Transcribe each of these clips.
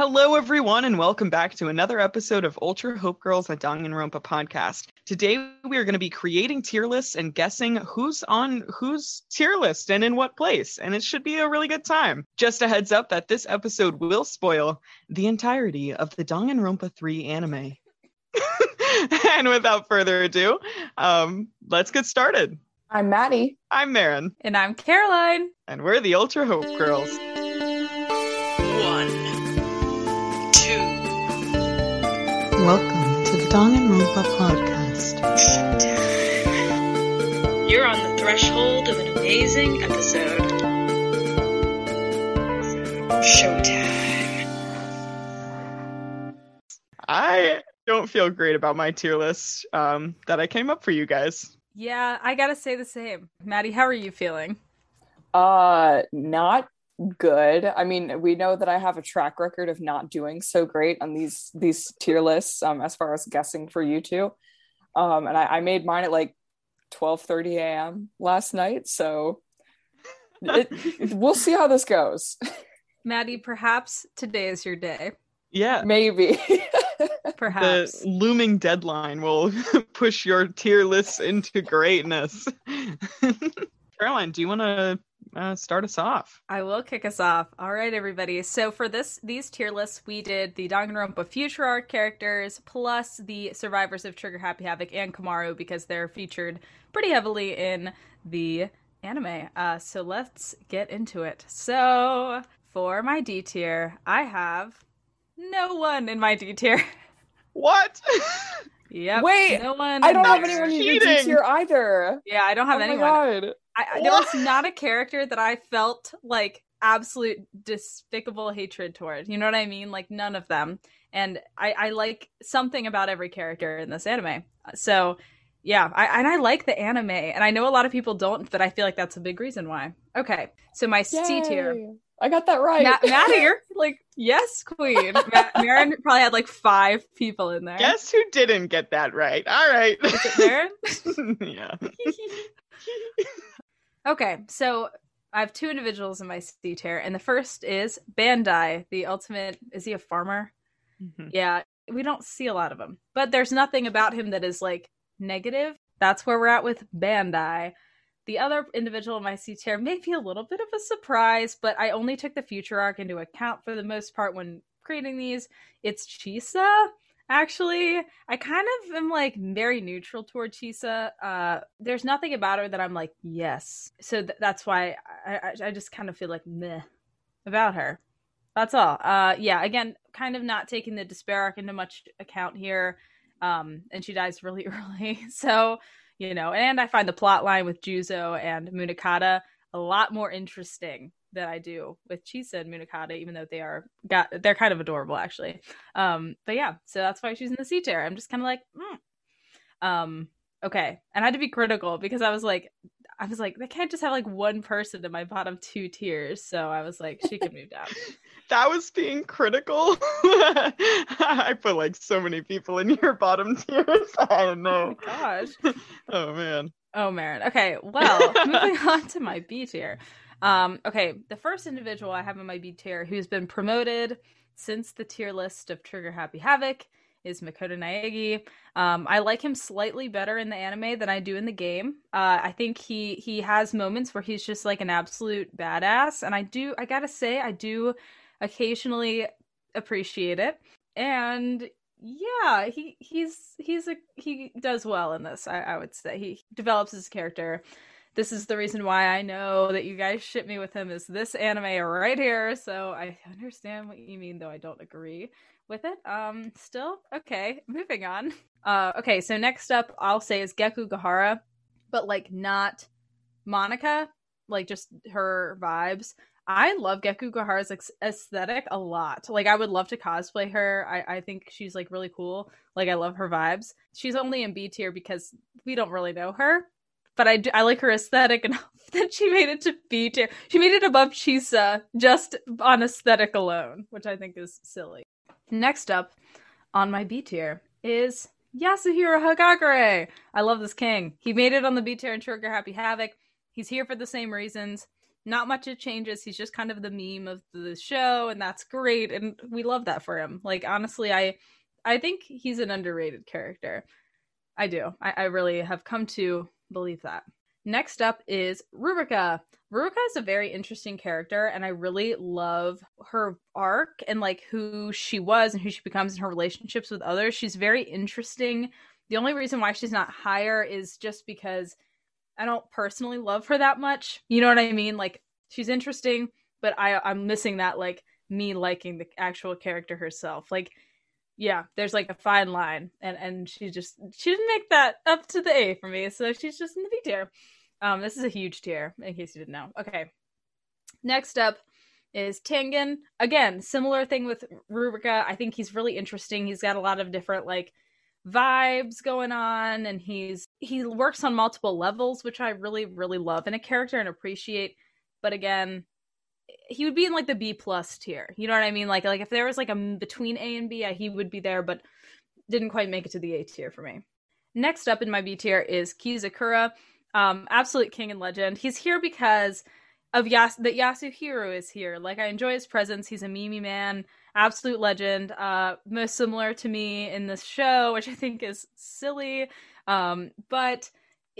Hello, everyone, and welcome back to another episode of Ultra Hope Girls at Danganronpa podcast. Today, we are going to be creating tier lists and guessing who's on whose tier list and in what place, and it should be a really good time. Just a heads up that this episode will spoil the entirety of the Danganronpa 3 anime. and without further ado, um, let's get started. I'm Maddie. I'm Marin. And I'm Caroline. And we're the Ultra Hope Girls. Welcome to the Danganronpa podcast. Showtime. You're on the threshold of an amazing episode. Showtime. I don't feel great about my tier list um, that I came up for you guys. Yeah, I gotta say the same. Maddie, how are you feeling? Uh, not good. I mean, we know that I have a track record of not doing so great on these these tier lists um, as far as guessing for you two. Um, and I, I made mine at like 12:30 a.m. last night, so it, it, we'll see how this goes. Maddie, perhaps today is your day. Yeah, maybe. perhaps the looming deadline will push your tier lists into greatness. Caroline, do you want to uh, start us off. I will kick us off. All right, everybody. So for this these tier lists, we did the Danganronpa Future Arc characters plus the survivors of Trigger Happy Havoc and Komaru because they're featured pretty heavily in the anime. Uh, so let's get into it. So for my D tier, I have no one in my D tier. What? Yep. Wait. No one. I don't have anyone in your D tier either. Yeah, I don't have oh anyone. My I, there was not a character that I felt like absolute despicable hatred toward. You know what I mean? Like none of them. And I, I like something about every character in this anime. So yeah, I, and I like the anime, and I know a lot of people don't, but I feel like that's a big reason why. Okay, so my C tier. I got that right. Matt, Maddie, you're like, yes, queen. Matt, Marin probably had like five people in there. Guess who didn't get that right? All right. Is it Marin? yeah. Okay, so I have two individuals in my C tier, and the first is Bandai, the ultimate. Is he a farmer? Mm-hmm. Yeah, we don't see a lot of him, but there's nothing about him that is like negative. That's where we're at with Bandai. The other individual in my C tier may be a little bit of a surprise, but I only took the future arc into account for the most part when creating these. It's Chisa actually i kind of am like very neutral toward chisa uh there's nothing about her that i'm like yes. So th- that's why I, I, I just kind of feel like meh about her. That's all. Uh yeah again kind of not taking the despair into much account here um and she dies really early. So you know and i find the plot line with juzo and munakata a lot more interesting that I do with Chisa and Munakata, even though they are got they're kind of adorable actually. Um, but yeah, so that's why she's in the C tier. I'm just kind of like, mm. um, okay, and I had to be critical because I was like, I was like, they can't just have like one person in my bottom two tiers. So I was like, she can move down. that was being critical. I put like so many people in your bottom tiers. I don't know. Oh gosh. oh man. Oh man. Okay. Well, moving on to my B tier. Um, okay, the first individual I have in my B tier who's been promoted since the tier list of Trigger Happy Havoc is Makoto Naegi. Um, I like him slightly better in the anime than I do in the game. Uh, I think he he has moments where he's just like an absolute badass, and I do I gotta say I do occasionally appreciate it. And yeah, he he's he's a he does well in this. I, I would say he develops his character this is the reason why I know that you guys ship me with him is this anime right here. So I understand what you mean, though I don't agree with it. Um, still okay. Moving on. Uh, okay. So next up, I'll say is Gekkogahara, but like not Monaca, like just her vibes. I love Gekkogahara's ex- aesthetic a lot. Like I would love to cosplay her. I, I think she's like really cool. Like I love her vibes. She's only in B tier because we don't really know her, but I I like her aesthetic enough that she made it to B tier. She made it above Chisa just on aesthetic alone, which I think is silly. Next up on my B tier is Yasuhiro Hagakure. I love this king. He made it on the B tier in Trigger Happy Havoc. He's here for the same reasons. Not much it changes. He's just kind of the meme of the show, and that's great. And we love that for him. Like honestly, I I think he's an underrated character. I do. I, I really have come to believe that. Next up is Ruruka. Ruruka is a very interesting character, and I really love her arc and like who she was and who she becomes in her relationships with others. She's very interesting. The only reason why she's not higher is just because I don't personally love her that much. You know what I mean? Like she's interesting, but I I'm missing that like me liking the actual character herself. Like yeah, there's like a fine line, and and she just she didn't make that up to the A for me, so she's just in the B tier. Um, this is a huge tier, in case you didn't know. Okay, next up is Tengan. Again, similar thing with Ruruka. I think he's really interesting. He's got a lot of different like vibes going on, and he's he works on multiple levels, which I really really love in a character and appreciate. But again, he would be in like the B plus tier. You know what I mean? Like like if there was like a between A and B, he would be there, but didn't quite make it to the A tier for me. Next up in my B tier is Kizakura, um, absolute king and legend. He's here because of Yas that Yasuhiro is here. Like I enjoy his presence. He's a Mimi man, absolute legend. Uh, most similar to me in this show, which I think is silly. Um, but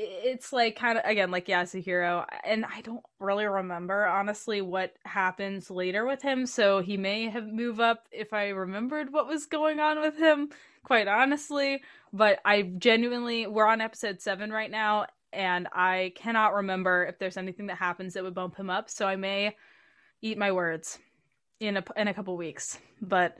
it's like kind of again like Yasuhiro, and I don't really remember honestly what happens later with him. So he may have moved up if I remembered what was going on with him. Quite honestly, but I genuinely we're on episode seven right now, and I cannot remember if there's anything that happens that would bump him up. So I may eat my words in a in a couple weeks, but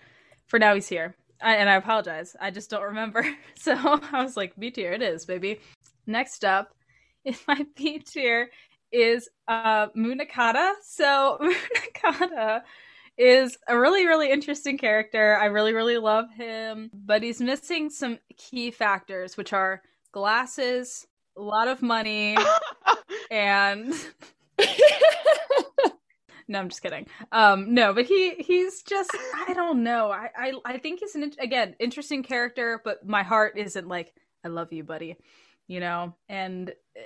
for now he's here. I, and I apologize. I just don't remember. So I was like, B tier it is, baby. Next up in my B tier is uh, Munakata. So Munakata is a really, really interesting character. I really, really love him, but he's missing some key factors, which are glasses, a lot of money, and no, I'm just kidding. Um, no, but he he's just I don't know. I I, I think he's an again interesting character, but my heart isn't like I love you, buddy you know, and uh,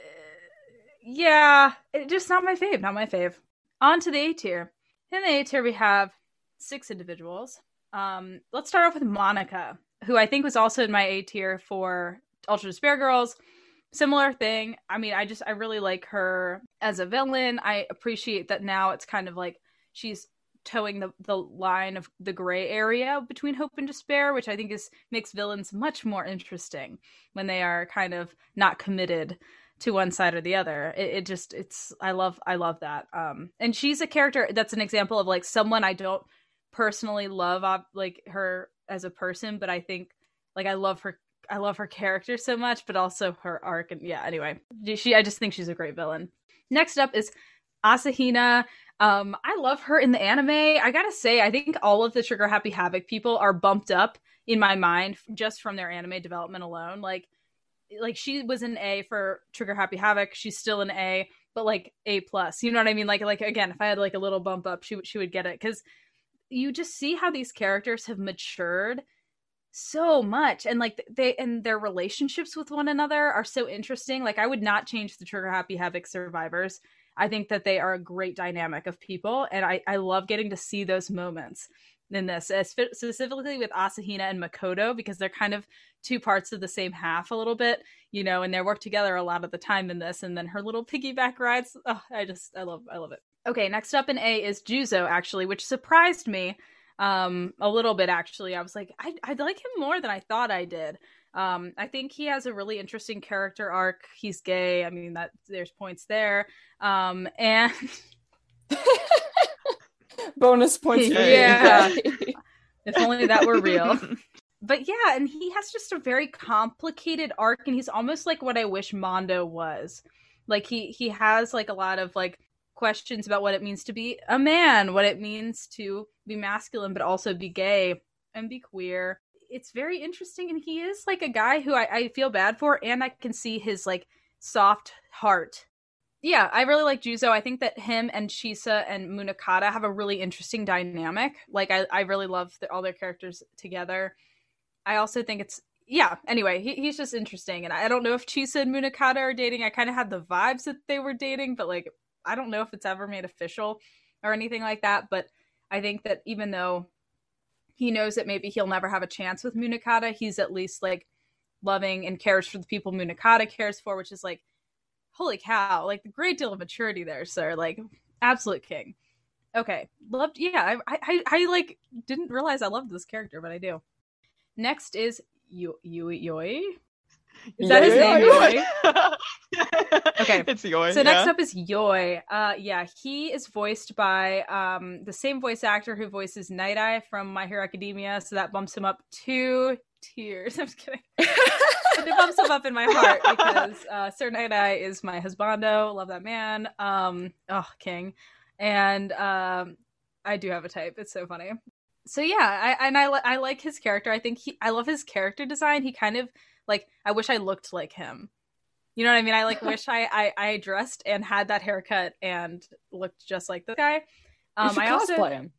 yeah, it, just not my fave, not my fave. On to the A tier. In the A tier, we have six individuals. Um, let's start off with Monaca, who I think was also in my A tier for Ultra Despair Girls. Similar thing. I mean, I just I really like her as a villain. I appreciate that now it's kind of like she's towing the, the line of the gray area between hope and despair, which I think is makes villains much more interesting when they are kind of not committed to one side or the other. It, it just it's I love I love that. Um, and she's a character that's an example of like someone I don't personally love like her as a person, but I think like I love her I love her character so much, but also her arc and yeah. Anyway, she I just think she's a great villain. Next up is Asahina. Um, I love her in the anime. I gotta say, I think all of the Trigger Happy Havoc people are bumped up in my mind just from their anime development alone. Like, like she was an A for Trigger Happy Havoc. She's still an A, but like A plus. You know what I mean? Like, like again, if I had like a little bump up, she she would get it because you just see how these characters have matured so much and like they and their relationships with one another are so interesting like i would not change the trigger happy havoc survivors I think that they are a great dynamic of people, and I, I love getting to see those moments in this, specifically with Asahina and Makoto, because they're kind of two parts of the same half a little bit, you know, and they work together a lot of the time in this. And then her little piggyback rides, oh, I just, I love, I love it. Okay, next up in A is Juzo, actually, which surprised me um a little bit actually i was like I, I like him more than i thought i did um, I think he has a really interesting character arc. He's gay. I mean, that there's points there. Um, and bonus points. yeah. if only that were real. but yeah, and he has just a very complicated arc, and he's almost like what I wish Mondo was. Like he he has like a lot of like questions about what it means to be a man, what it means to be masculine, but also be gay and be queer. It's very interesting. And he is like a guy who I, I feel bad for, and I can see his like soft heart. Yeah, I really like Juzo. I think that him and Chisa and Munakata have a really interesting dynamic. Like, I, I really love the, all their characters together. I also think it's yeah anyway he, he's just interesting and i don't know if chisa and munakata are dating i kind of had the vibes that they were dating but like i don't know if it's ever made official or anything like that but i think that even though he knows that maybe he'll never have a chance with munakata he's at least like loving and cares for the people munakata cares for which is like holy cow like a great deal of maturity there sir. Like absolute king. Okay. Loved yeah i i, I like didn't realize i loved this character but i do. Next is Yui Yoi. Is that his name? Yoi? okay, it's Yoi. So next up is Yoi. Uh, yeah, he is voiced by um the same voice actor who voices Night Eye from My Hero Academia. So that bumps him up two tiers. I'm just kidding. but it bumps him up in my heart because uh, Sir Night Eye is my husbando. Love that man. Um, oh, king. And um, I do have a type. It's so funny so yeah, I and I I like his character. I think he I love his character design. He kind of like I wish I looked like him. You know what I mean? I like wish I, I I dressed and had that haircut and looked just like the guy. Um, I also cosplay him.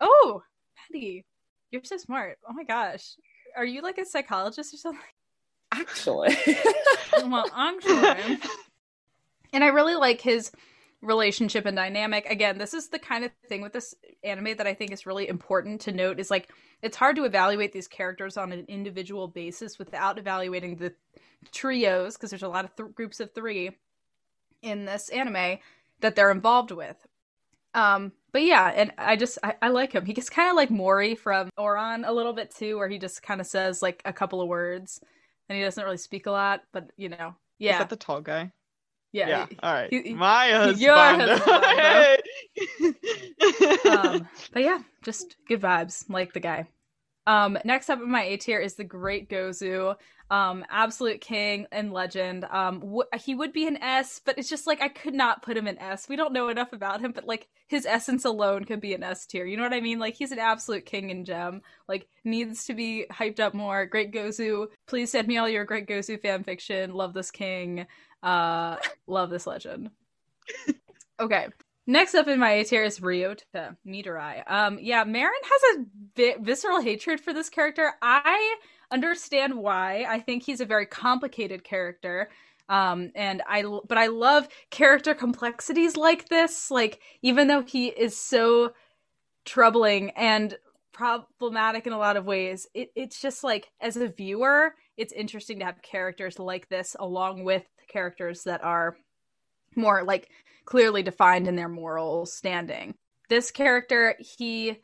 Oh, Patty, you're so smart. Oh my gosh, are you like a psychologist or something? Actually, well, actually, I am. and I really like his relationship and dynamic. Again, this is the kind of thing with this anime that I think is really important to note is like it's hard to evaluate these characters on an individual basis without evaluating the trios because there's a lot of th- groups of 3 in this anime that they're involved with. Um but yeah, and I just I, I like him. He gets kind of like Mori from Ouran a little bit too where he just kind of says like a couple of words and he doesn't really speak a lot, but you know. Yeah. Is that the tall guy? Yeah. Yeah. All right. He, My husband. Your husband. um, but yeah, just good vibes. Like the guy. Um, next up in my A tier is the Great Gozu, um, absolute king and legend. Um, w- he would be an S, but it's just like I could not put him in S. We don't know enough about him, but like his essence alone could be an S tier. You know what I mean? Like he's an absolute king and gem. Like needs to be hyped up more. Great Gozu, please send me all your Great Gozu fan fiction. Love this king. Uh, love this legend. Okay. Next up in my A tier is Ryota Mitarai. Um, yeah, Marin has a vi- visceral hatred for this character. I understand why. I think he's a very complicated character. Um, and I, but I love character complexities like this. Like, even though he is so troubling and problematic in a lot of ways, it, it's just like, as a viewer, it's interesting to have characters like this along with characters that are more like clearly defined in their moral standing. This character, he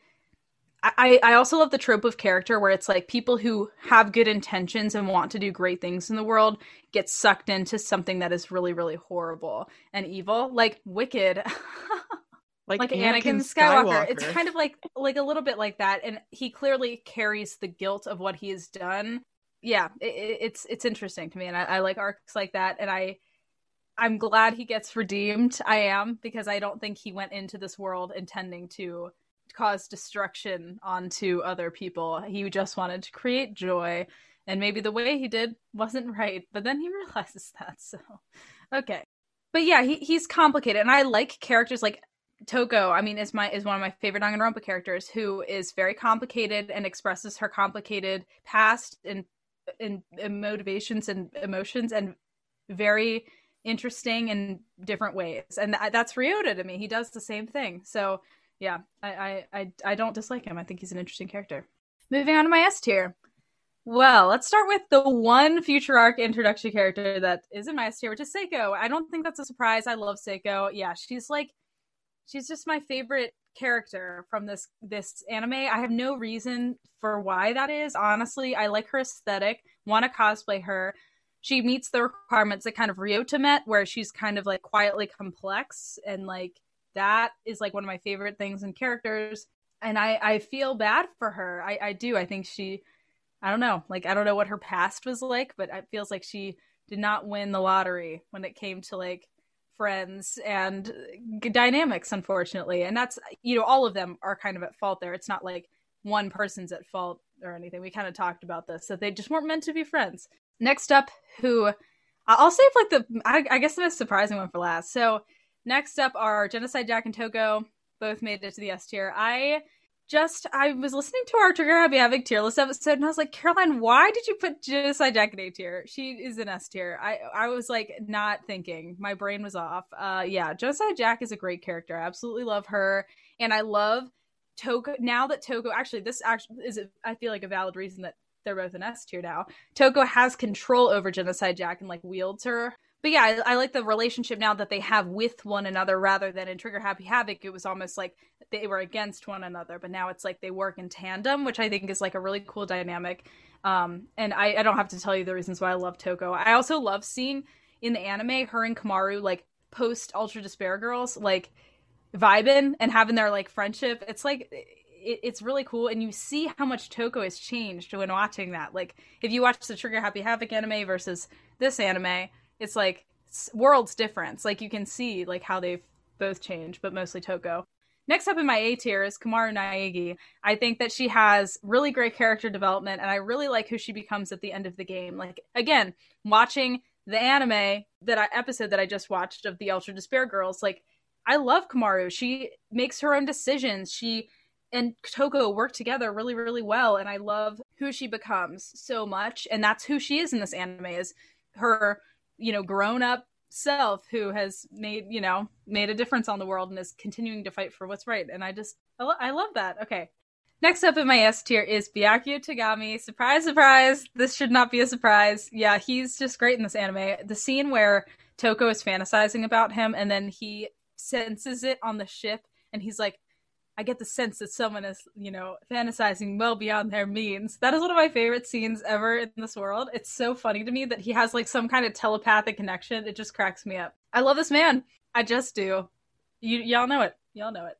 I, I also love the trope of character where it's like people who have good intentions and want to do great things in the world get sucked into something that is really, really horrible and evil. Like Wicked. like, like Anakin, Anakin Skywalker. Skywalker. It's kind of like like a little bit like that, and he clearly carries the guilt of what he has done. Yeah, it, it's it's interesting to me, and I, I like arcs like that, and I I'm glad he gets redeemed. I am because I don't think he went into this world intending to cause destruction onto other people. He just wanted to create joy, and maybe the way he did wasn't right, but then he realizes that. So, okay. But yeah, he, he's complicated, and I like characters like Toko. I mean, is my is one of my favorite Danganronpa characters, who is very complicated and expresses her complicated past and and, and motivations and emotions, and very interesting in different ways. And th- that's Ryota to me. He does the same thing. So yeah, I, I, I, I don't dislike him. I think he's an interesting character. Moving on to my S tier. Well, let's start with the one future arc introduction character that is in my S tier, which is Seiko. I don't think that's a surprise. I love Seiko. Yeah, she's like, she's just my favorite character from this this anime. I have no reason for why that is. Honestly, I like her aesthetic. Want to cosplay her she meets the requirements that kind of Ryota met, where she's kind of like quietly complex and like that is like one of my favorite things in characters. And I I feel bad for her. I I do. I think she I don't know. Like I don't know what her past was like, but it feels like she did not win the lottery when it came to like friends and uh, dynamics unfortunately. And that's you know all of them are kind of at fault there. It's not like one person's at fault or anything. We kind of talked about this that they just weren't meant to be friends. Next up who i'll save like the I, I guess the most surprising one for last. So next up are genocide jack and toko both made it to the s tier. I just I was listening to our Trigger Happy Havoc tier list episode and I was like, Caroline, why did you put Genocide Jack in A tier? She is an S tier. I I was like not thinking. My brain was off. Uh yeah, Genocide Jack is a great character. I absolutely love her. And I love Toko now that Toko actually this actually is I feel like a valid reason that they're both an S tier now. Toko has control over Genocide Jack and like wields her but yeah, I, I, like the relationship now that they have with one another rather than in Trigger Happy Havoc. It was almost like they were against one another, but now it's like they work in tandem, which I think is like a really cool dynamic. Um, and I, I don't have to tell you the reasons why I love Toko. I also love seeing in the anime her and Komaru like post Ultra Despair Girls like vibing and having their like friendship. It's like it's really cool, and you see how much Toko has changed when watching that. Like if you watch the Trigger Happy Havoc anime versus this anime it's like worlds difference. Like you can see like how they've both changed, but mostly Toko. Next up in my A tier is Komaru Naegi. I think that she has really great character development, and I really like who she becomes at the end of the game. Like again, watching the anime that I episode that I just watched of the Ultra Despair Girls, like I love Komaru. She makes her own decisions. She and Toko work together really, really well, and I love who she becomes so much. And that's who she is in this anime is her you know grown up self who has made you know made a difference on the world and is continuing to fight for what's right. And i just i, lo- I love that. Okay. Next up in my s tier is byakuya togami. Surprise surprise. This should not be a surprise. Yeah he's just great in this anime. The scene where toko is fantasizing about him and then he senses it on the ship and he's like I get the sense that someone is, you know, fantasizing well beyond their means. That is one of my favorite scenes ever in this world. It's so funny to me that he has like some kind of telepathic connection. It just cracks me up. I love this man. I just do. You y'all know it. Y'all know it.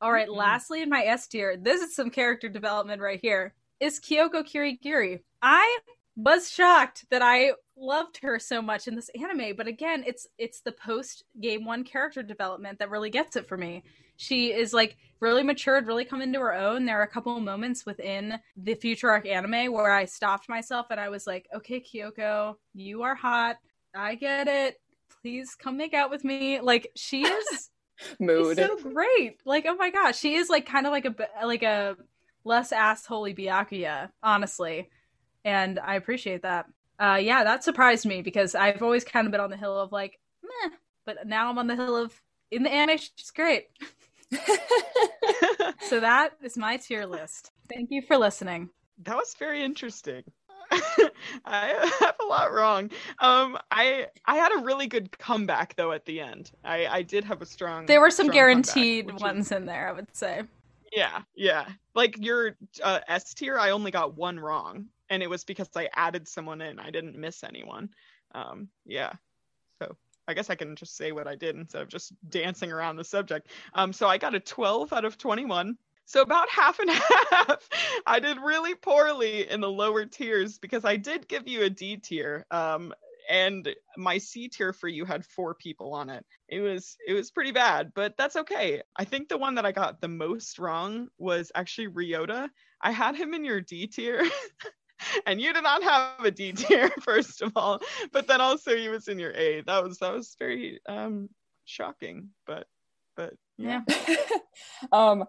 All right, mm-hmm. lastly in my S tier, this is some character development right here. Is Kyoko Kirigiri. I was shocked that I loved her so much in this anime, but again, it's it's the post game 1 character development that really gets it for me she is like really matured, really come into her own. There are a couple of moments within the future arc anime where I stopped myself and I was like, okay, Kyoko, you are hot. I get it. Please come make out with me. Like she is mood so great. Like oh my gosh, she is like kind of like a like a less assholey Byakuya, honestly, and I appreciate that. Uh, yeah, that surprised me because I've always kind of been on the hill of like, meh, but now I'm on the hill of in the anime. She's great. so that is my tier list. Thank you for listening. That was very interesting. I have a lot wrong. Um, I I had a really good comeback though at the end. I I did have a strong. There were some guaranteed comeback, ones is... in there. I would say. Yeah, yeah. Like your uh, S tier, I only got one wrong, and it was because I added someone in. I didn't miss anyone. Um, yeah. I guess I can just say what I did instead of just dancing around the subject. Um, so I got a 12 out of 21. So about half and half. I did really poorly in the lower tiers because I did give you a D tier. Um, and my C tier for you had four people on it. It was it was pretty bad, but that's okay. I think the one that I got the most wrong was actually Ryota. I had him in your D tier. and you did not have a D tier, first of all. But then also he was in your A. That was that was very um shocking, but but yeah. um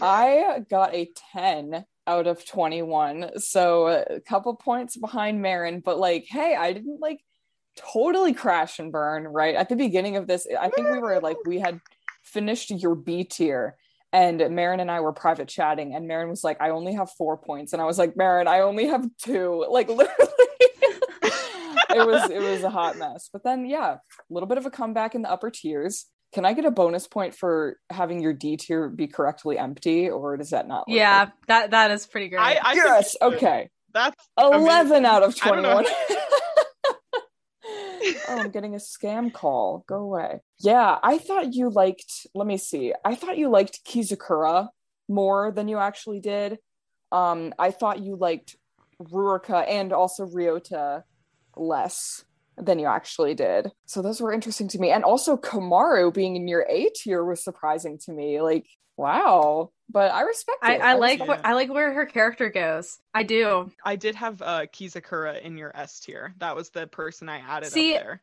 I got a 10 out of 21. So a couple points behind Marin, but like, hey, I didn't like totally crash and burn, right? At the beginning of this, I think we were like we had finished your B tier and Marin and I were private chatting, and Marin was like, I only have four points. And I was like, Marin, I only have two. Like literally it was it was a hot mess. But then yeah, a little bit of a comeback in the upper tiers. Can I get a bonus point for having your D tier be correctly empty, or does that not? Yeah, that that is pretty great. I, I yes, okay. That's eleven out of twenty-one. oh, I'm getting a scam call. Go away. Yeah, I thought you liked, let me see. I thought you liked Kizakura more than you actually did. Um, I thought you liked Ruruka and also Ryota less than you actually did. So those were interesting to me. And also Komaru being in your A tier was surprising to me. Like, wow. But I respect I, it. I like respect wh- I like where her character goes. I do. I did have uh, Kizakura in your S tier. That was the person I added See, up there.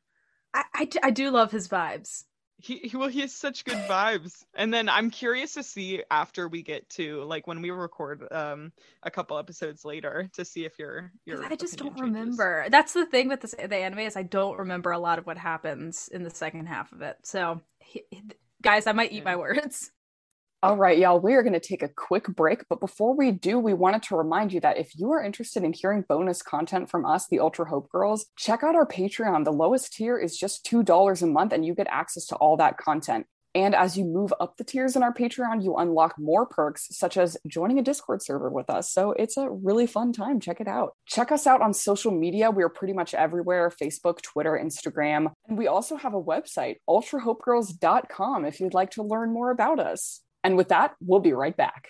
I, I, d- I do love his vibes. He, he well he has such good vibes and then i'm curious to see after we get to like when we record um a couple episodes later to see if your 'Cause your I just don't changes. remember. That's the thing with this, the anime is I don't remember a lot of what happens in the second half of it. So, he, he- guys, I might eat my words. All right, y'all, we are going to take a quick break. But before we do, we wanted to remind you that if you are interested in hearing bonus content from us, the Ultra Hope Girls, check out our Patreon. The lowest tier is just $2 a month, and you get access to all that content. And as you move up the tiers in our Patreon, you unlock more perks, such as joining a Discord server with us. So it's a really fun time. Check it out. Check us out on social media. We are pretty much everywhere Facebook, Twitter, Instagram. And we also have a website, ultrahopegirls.com, if you'd like to learn more about us. And with that, we'll be right back.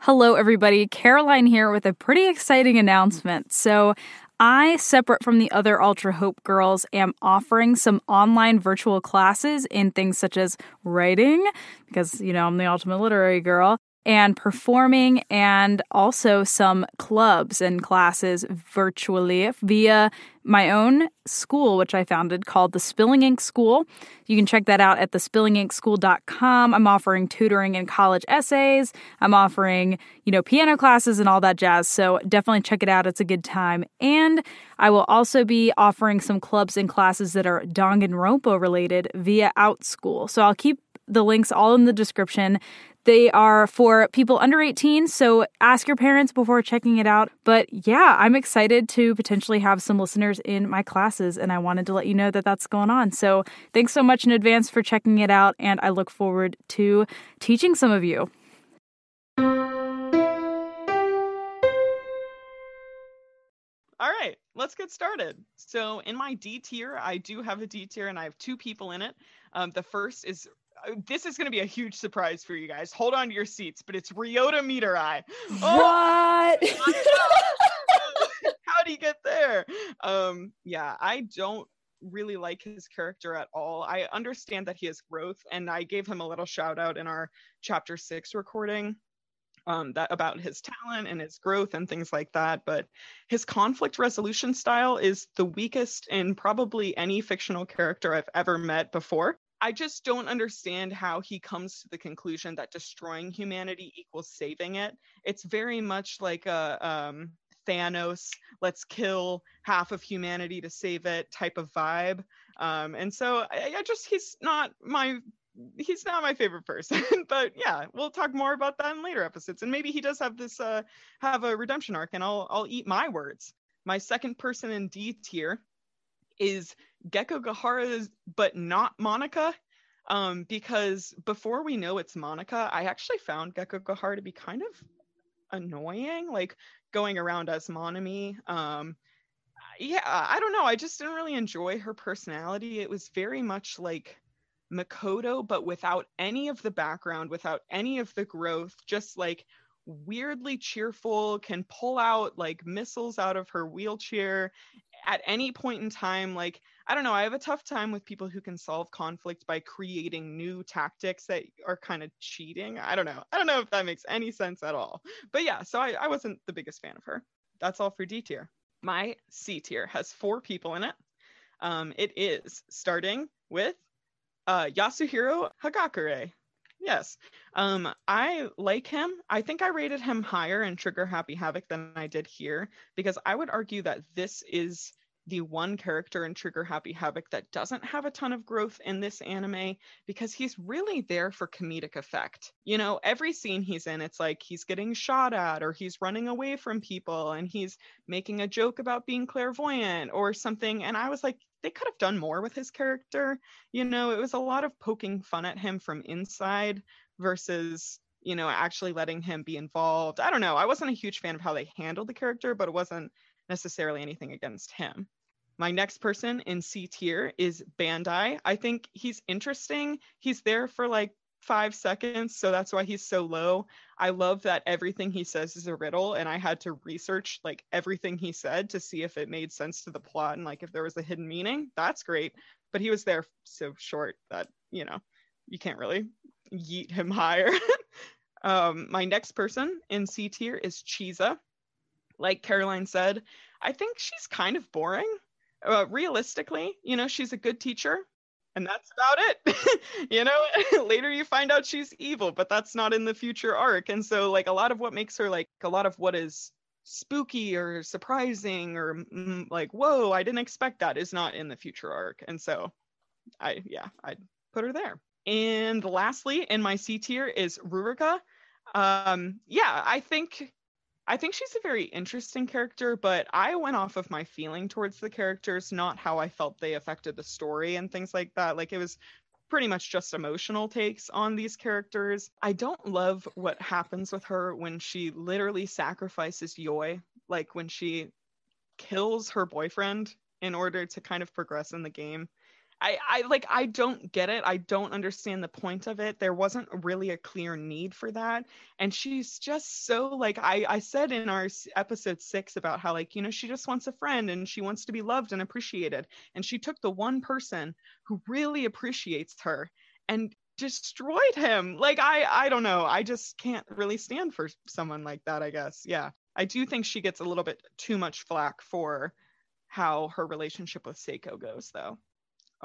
Hello, everybody. Caroline here with a pretty exciting announcement. So, I, separate from the other Ultra Hope girls, am offering some online virtual classes in things such as writing, because, you know, I'm the ultimate literary girl, and performing, and also some clubs and classes virtually via my own school, which I founded called the Spilling Ink School. You can check that out at thespillinginkschool.com. I'm offering tutoring and college essays. I'm offering, you know, piano classes and all that jazz. So definitely check it out. It's a good time. And I will also be offering some clubs and classes that are Danganronpa related via Outschool. So I'll keep the links all in the description. They are for people under 18, so ask your parents before checking it out. But yeah, I'm excited to potentially have some listeners in my classes, and I wanted to let you know that that's going on. So thanks so much in advance for checking it out, and I look forward to teaching some of you. All right, let's get started. So in my D tier, I do have a D tier, and I have two people in it. Um, the first is this is going to be a huge surprise for you guys. Hold on to your seats, but it's Ryota Mitarai. Oh, What? how do you get there? Um, yeah, I don't really like his character at all. I understand that he has growth, and I gave him a little shout out in our chapter six recording. Um, that about his talent and his growth and things like that, but his conflict resolution style is the weakest in probably any fictional character I've ever met before. I just don't understand how he comes to the conclusion that destroying humanity equals saving it. It's very much like a um, Thanos, let's kill half of humanity to save it type of vibe. Um, and so I, I just, he's not my. He's not my favorite person, but yeah, we'll talk more about that in later episodes. And maybe he does have this uh have a redemption arc, and I'll I'll eat my words. My second person in D tier is Gekkogahara's, but not Monaca. Um, because before we know it's Monaca, I actually found Gecko Gahara to be kind of annoying, like going around as Monami. Um, yeah, I don't know. I just didn't really enjoy her personality. It was very much like Makoto, but without any of the background, without any of the growth, just like weirdly cheerful, can pull out like missiles out of her wheelchair at any point in time. Like, I don't know, I have a tough time with people who can solve conflict by creating new tactics that are kind of cheating. I don't know. I don't know if that makes any sense at all. But yeah, so I, I wasn't the biggest fan of her. That's all for D tier. My C tier has four people in it. Um, it is starting with uh, Yasuhiro Hagakure. Yes. Um, I like him. I think I rated him higher in Trigger Happy Havoc than I did here because I would argue that this is the one character in Trigger Happy Havoc that doesn't have a ton of growth in this anime because he's really there for comedic effect. You know, every scene he's in, it's like he's getting shot at or he's running away from people and he's making a joke about being clairvoyant or something. And I was like, they could have done more with his character. You know, it was a lot of poking fun at him from inside versus, you know, actually letting him be involved. I don't know. I wasn't a huge fan of how they handled the character, but it wasn't necessarily anything against him. My next person in C tier is Bandai. I think he's interesting. He's there for like five seconds, so that's why he's so low. I love that everything he says is a riddle, and I had to research like everything he said to see if it made sense to the plot and like if there was a hidden meaning. That's great. But he was there so short that, you know, you can't really yeet him higher. um, my next person in C tier is Chisa. Like Caroline said, I think she's kind of boring. Uh, realistically, you know, she's a good teacher, and that's about it. you know, later you find out she's evil, but that's not in the future arc. And so, like, a lot of what makes her like a lot of what is spooky or surprising or mm, like, whoa, I didn't expect that is not in the future arc. And so, I, yeah, I'd put her there. And lastly, in my C tier is Ruruka. Um, yeah, I think I think she's a very interesting character, but I went off of my feeling towards the characters, not how I felt they affected the story and things like that. Like it was pretty much just emotional takes on these characters. I don't love what happens with her when she literally sacrifices Yoi, like when she kills her boyfriend in order to kind of progress in the game. I, I like I don't get it. I don't understand the point of it. There wasn't really a clear need for that. And she's just so like I I said in our episode 6 about how like you know she just wants a friend and she wants to be loved and appreciated. And she took the one person who really appreciates her and destroyed him. Like I I don't know. I just can't really stand for someone like that, I guess. Yeah. I do think she gets a little bit too much flack for how her relationship with Seiko goes though.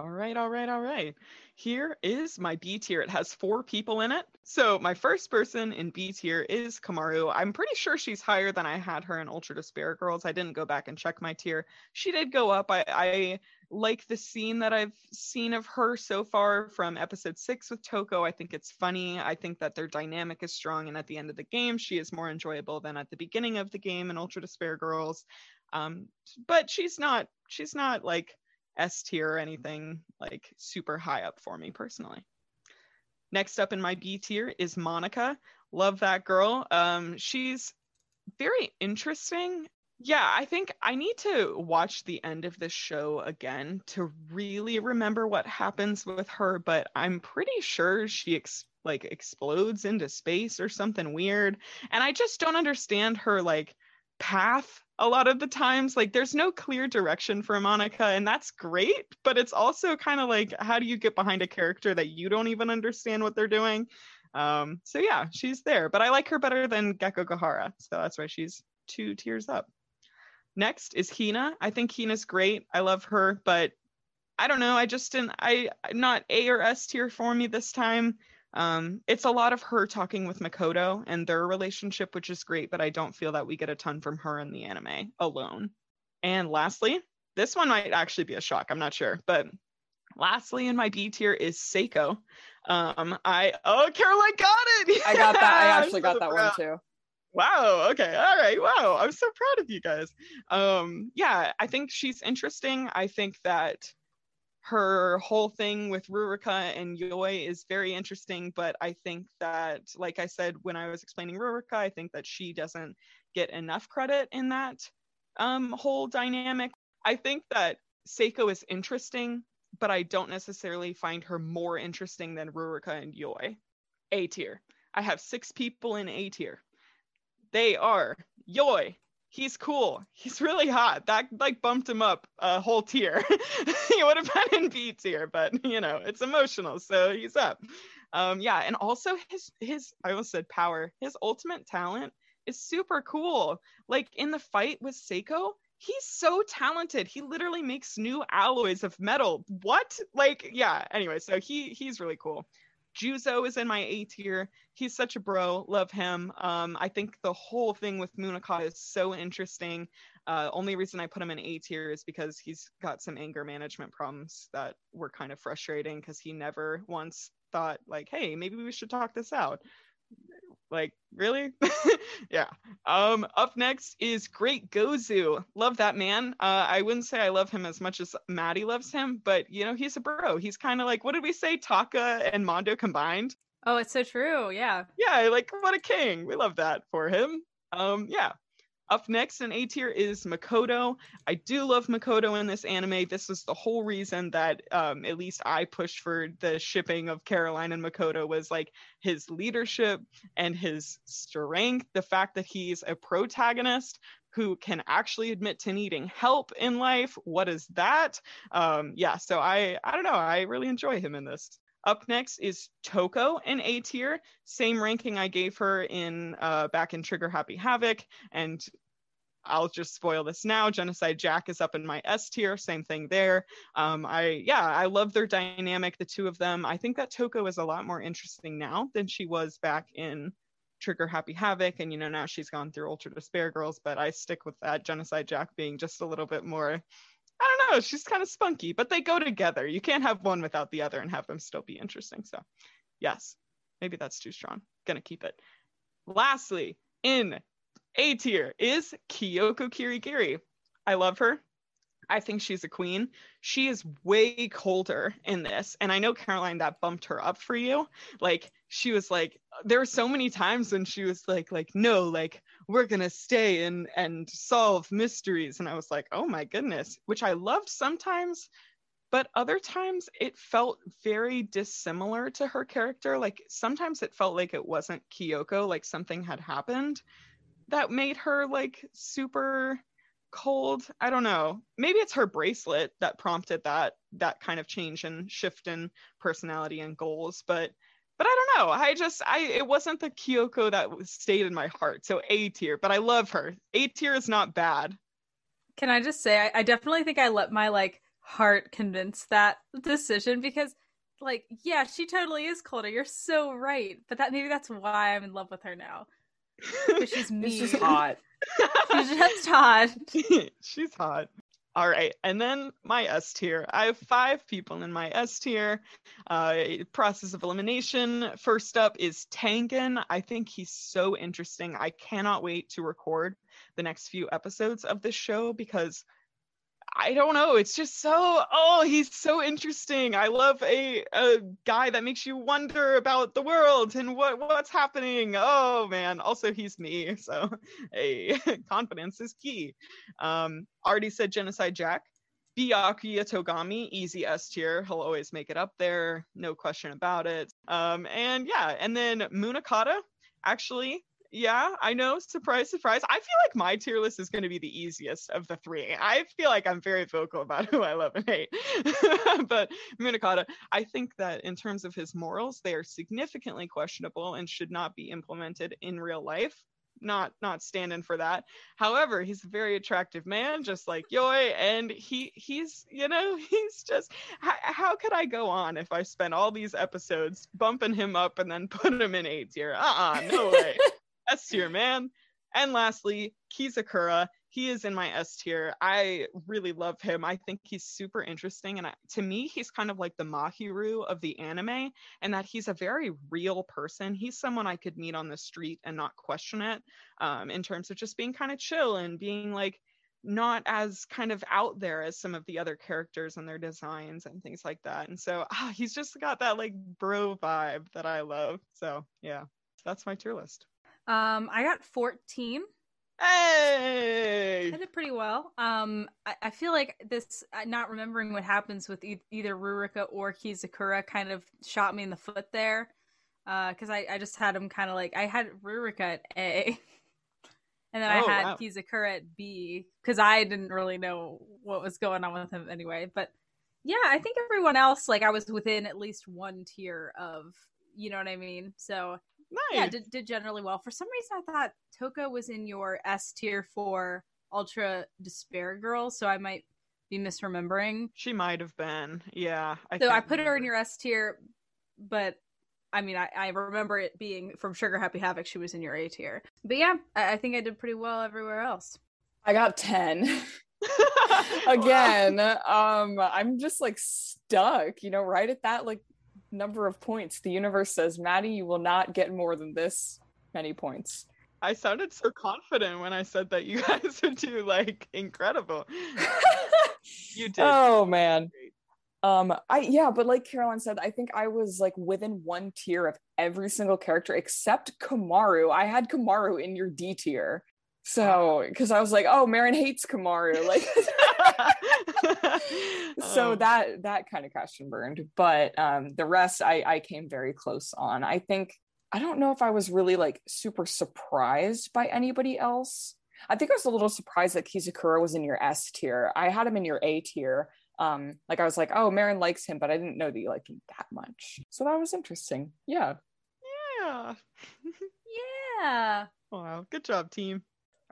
All right, all right, all right. Here is my B tier. It has four people in it. So my first person in B tier is Komaru. I'm pretty sure she's higher than I had her in Ultra Despair Girls. I didn't go back and check my tier. She did go up. I, I like the scene that I've seen of her so far from episode six with Toko. I think it's funny. I think that their dynamic is strong, and at the end of the game, she is more enjoyable than at the beginning of the game in Ultra Despair Girls. Um, but she's not. She's not like S tier or anything like super high up for me personally. Next up in my B tier is Monaca. Love that girl. Um, she's very interesting. Yeah, I think I need to watch the end of this show again to really remember what happens with her, but I'm pretty sure she ex- like explodes into space or something weird. And I just don't understand her like path a lot of the times like there's no clear direction for monaca and that's great but it's also kind of like how do you get behind a character that you don't even understand what they're doing? Um so yeah she's there but i like her better than gekkogahara so that's why she's two tiers up. Next is hina. I think hina's great. I love her but i don't know i just didn't i not a or s tier for me this time um, it's a lot of her talking with Makoto and their relationship, which is great, but I don't feel that we get a ton from her in the anime alone. And lastly, this one might actually be a shock. I'm not sure, but lastly in my B tier is Seiko. Um, I oh Caroline got it. I got that. I actually got that one too. Wow. Okay. All right. Wow. I'm so proud of you guys. Um, yeah, I think she's interesting. I think that her whole thing with Ruruka and Yoi is very interesting, but I think that, like I said when I was explaining Ruruka, I think that she doesn't get enough credit in that um, whole dynamic. I think that Seiko is interesting, but I don't necessarily find her more interesting than Ruruka and Yoi. A tier. I have six people in A tier. They are Yoi, he's cool. He's really hot. That like bumped him up a whole tier. he would have been in B tier, but you know, it's emotional, so he's up. Um, yeah, and also his his I almost said power. His ultimate talent is super cool. Like in the fight with Seiko, he's so talented. He literally makes new alloys of metal. What? Like, yeah. Anyway, so he he's really cool. Juzo is in my A tier. He's such a bro. Love him. Um, I think the whole thing with Munaka is so interesting. Uh, only reason I put him in A tier is because he's got some anger management problems that were kind of frustrating because he never once thought like, hey, maybe we should talk this out. Like, really? yeah. Um, up next is Great Gozu. Love that man. Uh, I wouldn't say I love him as much as Maddie loves him, but you know, he's a bro. He's kind of like, what did we say? Taka and Mondo combined. Oh, it's so true. Yeah. Yeah, like what a king. We love that for him. Um, yeah. Up next in A tier is Makoto. I do love Makoto in this anime. This is the whole reason that um, at least I pushed for the shipping of Caroline and Makoto was like his leadership and his strength. The fact that he's a protagonist who can actually admit to needing help in life. What is that? Um, yeah, so I I don't know. I really enjoy him in this. Up next is Toko in A tier, same ranking I gave her in uh, back in Trigger Happy Havoc, and I'll just spoil this now. Genocide Jack is up in my S tier. Same thing there. Um, I yeah, I love their dynamic, the two of them. I think that Toko is a lot more interesting now than she was back in Trigger Happy Havoc, and you know now she's gone through Ultra Despair Girls. But I stick with that Genocide Jack being just a little bit more I don't know. She's kind of spunky, but they go together. You can't have one without the other and have them still be interesting. So, yes, maybe that's too strong. Gonna keep it. Lastly, in A tier is Kyoko Kirigiri. I love her. I think she's a queen. She is way colder in this. And I know, Caroline, that bumped her up for you. Like, she was like, there were so many times when she was like, like, no, like, we're gonna stay and and solve mysteries. And I was like, oh my goodness, which I loved sometimes, but other times it felt very dissimilar to her character. Like sometimes it felt like it wasn't Kyoko, like something had happened that made her like super cold? I don't know. Maybe it's her bracelet that prompted that that kind of change and shift in personality and goals but but i don't know. I just i it wasn't the kyoko that stayed in my heart. So a tier but i love her. A tier is not bad. Can i just say I, I definitely think i let my like heart convince that decision because like yeah she totally is colder. You're so right but that maybe that's why i'm in love with her now she's mean. She's hot. she's just hot. she's hot. All right, and then my S tier. I have five people in my S tier. Uh, process of elimination. First up is Tengan. I think he's so interesting. I cannot wait to record the next few episodes of this show because I don't know. It's just so oh, he's so interesting. I love a a guy that makes you wonder about the world and what what's happening. Oh man. Also he's me, so hey, confidence is key. Um already said genocide Jack. Byakuya Togami, easy S tier. He'll always make it up there, no question about it. Um, and yeah, and then Munakata, actually, yeah, I know. Surprise, surprise. I feel like my tier list is going to be the easiest of the three. I feel like I'm very vocal about who I love and hate. but Munakata, I think that in terms of his morals, they are significantly questionable and should not be implemented in real life. Not not standing for that. However, he's a very attractive man, just like Yoi, and he he's you know he's just how, how could I go on if I spent all these episodes bumping him up and then put him in A tier? Uh uh no way. S tier, man. And lastly, Kizakura. He is in my S tier. I really love him. I think he's super interesting. And I, to me, he's kind of like the Mahiru of the anime, and that he's a very real person. He's someone I could meet on the street and not question it um, in terms of just being kind of chill and being like, not as kind of out there as some of the other characters and their designs and things like that. And so ah, he's just got that like bro vibe that I love. So yeah, that's my tier list. Um, I got 14. Hey! I did pretty well. Um, I, I feel like this uh, not remembering what happens with e- either Ruruka or Kizakura kind of shot me in the foot there. Uh, because I, I just had him kind of like I had Ruruka at A, and then oh, I had wow. Kizakura at B because I didn't really know what was going on with him anyway. But yeah, I think everyone else like I was within at least one tier of you know what I mean. So Nice. Yeah, did, did generally well. For some reason, I thought Toko was in your S tier for Ultra Despair Girl, so I might be misremembering. She might have been. Yeah. I so I put remember. her in your S tier, but I mean, I, I remember it being from Trigger Happy Havoc, she was in your A tier. But yeah, I, I think I did pretty well everywhere else. I got 10. Again, um, I'm just like stuck, you know, right at that like number of points. The universe says, Maddie, you will not get more than this many points. I sounded so confident when I said that you guys would do like incredible. you did. Oh man. Um I yeah, but like Caroline said, I think I was like within one tier of every single character except Komaru. I had Komaru in your D tier. So, because I was like, oh, Marin hates Komaru, like, so Oh. that that kind of crashed and burned. But um, the rest, I I came very close on. I think I don't know if I was really like super surprised by anybody else. I think I was a little surprised that Kizakura was in your S tier. I had him in your A tier. Um, like I was like, oh, Marin likes him, but I didn't know that you liked him that much. So that was interesting. Yeah. yeah. Yeah. Wow. Good job, team.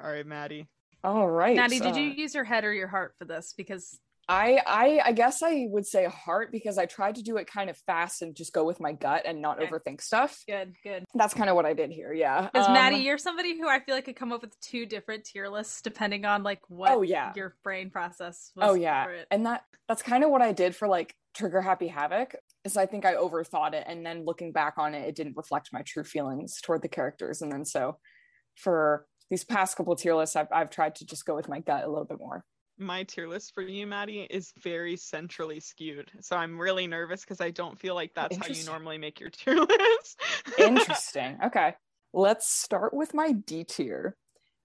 All right, Maddie. All right. Maddie, did uh, you use your head or your heart for this? Because I I I guess I would say heart because I tried to do it kind of fast and just go with my gut and not Okay. overthink stuff. good, good. That's kind of what I did here. Yeah. Because Um, Maddie, you're somebody who I feel like could come up with two different tier lists depending on like what Oh, yeah. your brain process was oh yeah for it. and that that's kind of what i did for like trigger happy havoc is i think i overthought it and then looking back on it it didn't reflect my true feelings toward the characters and then so for these past couple tier lists i've, I've tried to just go with my gut a little bit more. My tier list for you, Maddie, is very centrally skewed. So I'm really nervous because I don't feel like that's how you normally make your tier list. interesting. Okay. Let's start with my d tier.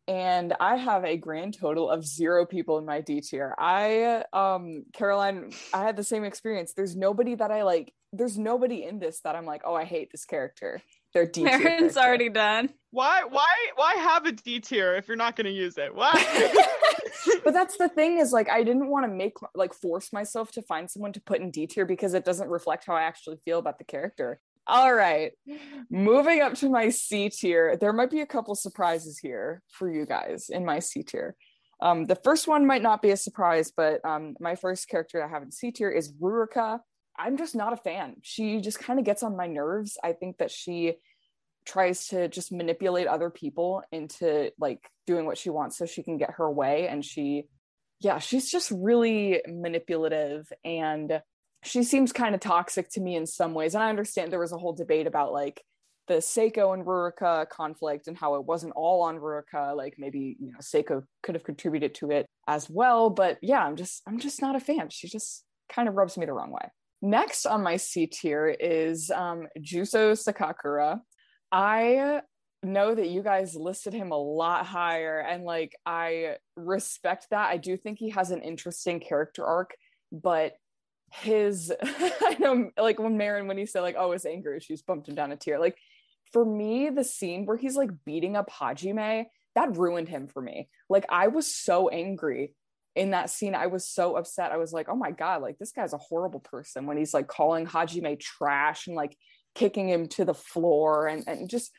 And i have a grand total of zero people in my d tier. I um caroline i had the same experience. There's nobody that i like there's nobody in this that i'm like oh i hate this character they're d tier Marin's character. already done. why why why have a D tier if you're not gonna use it? Why? but that's the thing is like I didn't want to make like force myself to find someone to put in D tier because it doesn't reflect how I actually feel about the character. All right, moving up to my C tier. There might be a couple surprises here for you guys in my C tier. Um, the first one might not be a surprise, but um, my first character I have in C tier is Ruruka. I'm just not a fan. She just kind of gets on my nerves. I think that she tries to just manipulate other people into like doing what she wants so she can get her way. And she yeah she's just really manipulative and she seems kind of toxic to me in some ways. And i understand there was a whole debate about like the Seiko and Ruruka conflict and how it wasn't all on Ruruka like maybe you know Seiko could have contributed to it as well. But yeah I'm just I'm just not a fan. She just kind of rubs me the wrong way next on my C tier is um Juzo Sakakura I know that you guys listed him a lot higher and like I respect that. I do think he has an interesting character arc, but his I know like when Marin when he said like oh his anger issues bumped him down a tier. Like for me the scene where he's like beating up Hajime that ruined him for me. Like I was so angry in that scene. I was so upset. I was like, oh my God, like this guy's a horrible person when he's like calling Hajime trash and like kicking him to the floor and, and just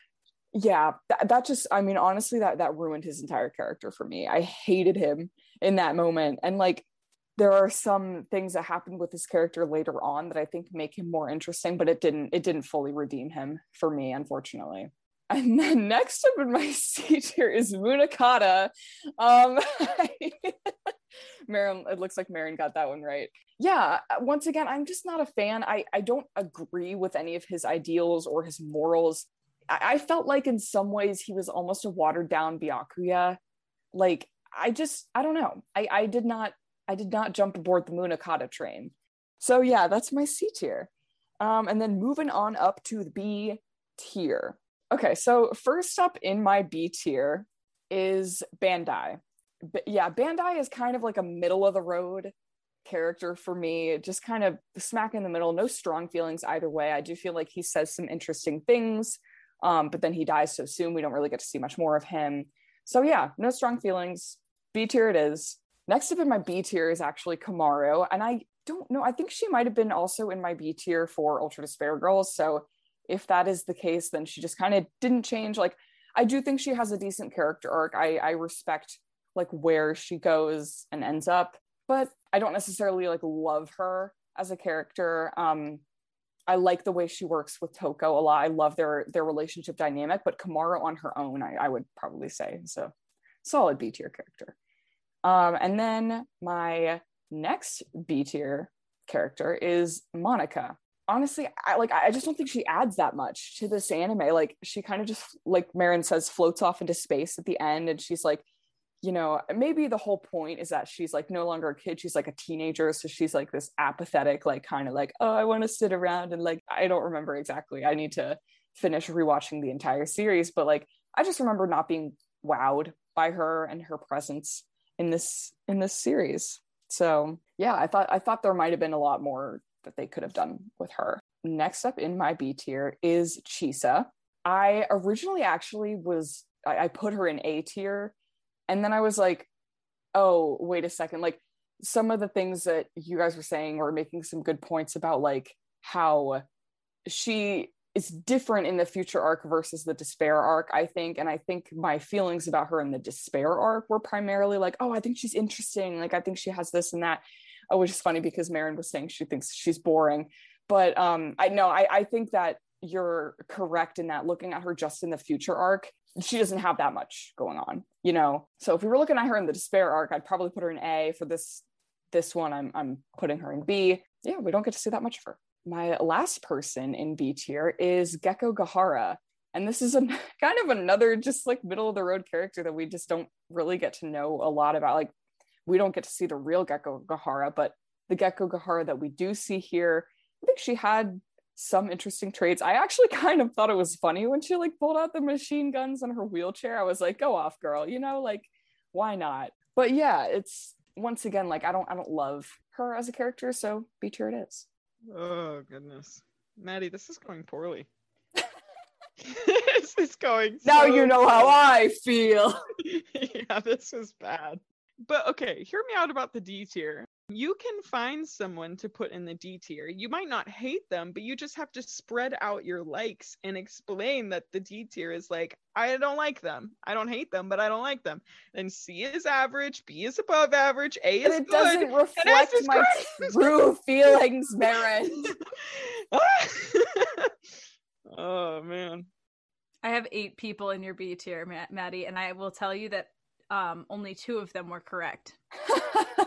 yeah that, that just i mean honestly that that ruined his entire character for me i hated him in that moment and like there are some things that happened with his character later on that i think make him more interesting but it didn't it didn't fully redeem him for me unfortunately and then next up in my seat here is Munakata. Um, Marin, it looks like Marin got that one right. Yeah, uh, once again, I'm just not a fan. I, I don't agree with any of his ideals or his morals. I, I felt like in some ways he was almost a watered down Byakuya. Like, I just, I don't know. I, I did not, I did not jump aboard the Munakata train. So yeah, that's my C tier. Um, and then moving on up to the B tier. Okay, so first up in my B tier is Bandai. B- yeah, Bandai is kind of like a middle of the road character for me, just kind of smack in the middle, no strong feelings either way. I do feel like he says some interesting things, um, but then he dies so soon, we don't really get to see much more of him. So yeah, no strong feelings. B tier it is. Next up in my B tier is actually Komaru, and I don't know. I think she might have been also in my B tier for Ultra Despair Girls. So if that is the case, then she just kind of didn't change. Like I do think she has a decent character arc. I, I respect like where she goes and ends up, but I don't necessarily like love her as a character. Um, I like the way she works with Toko a lot. I love their their relationship dynamic, but Komaru on her own, I, I would probably say so solid B tier character. Um, and then my next B tier character is Monaca. Honestly, I like I just don't think she adds that much to this anime. Like she kind of just like Marin says, floats off into space at the end, and she's like, you know, maybe the whole point is that she's like no longer a kid, she's like a teenager. So she's like this apathetic, like kind of like, oh, I want to sit around and like I don't remember exactly. I need to finish rewatching the entire series, but like I just remember not being wowed by her and her presence in this in this series. So yeah, I thought I thought there might have been a lot more that they could have done with her. Next up in my B tier is Chisa. I originally actually was I, I put her in A tier, and then I was like, oh wait a second, like some of the things that you guys were saying were making some good points about like how she is different in the future arc versus the despair arc i think. And i think my feelings about her in the despair arc were primarily like oh i think she's interesting. Like i think she has this and that oh, which is funny because Marin was saying she thinks she's boring. But um i know I, I think that you're correct in that looking at her just in the future arc she doesn't have that much going on you know so if we were looking at her in the despair arc i'd probably put her in a for this this one i'm, I'm putting her in b yeah we don't get to see that much of her my last person in B tier is Gekkogahara. And this is a kind of another just like middle of the road character that we just don't really get to know a lot about. Like we don't get to see the real Gekkogahara, but the Gekkogahara that we do see here, I think she had some interesting traits. I actually kind of thought it was funny when she like pulled out the machine guns on her wheelchair. I was like, go off, girl, you know, like why not? But yeah, it's once again like I don't I don't love her as a character, so B tier it is. Oh goodness, Maddie, this is going poorly. this is going. Now you know how I feel. yeah, this was bad. But okay, hear me out about the D tier. You can find someone to put in the D tier. You might not hate them, but you just have to spread out your likes and explain that the D tier is like, I don't like them. I don't hate them, but I don't like them. And C is average, B is above average, A is good. and it good, doesn't reflect is my great. true feelings, Marin. oh man. I have eight people in your B tier, Ma- Maddie, and I will tell you that um, only two of them were correct.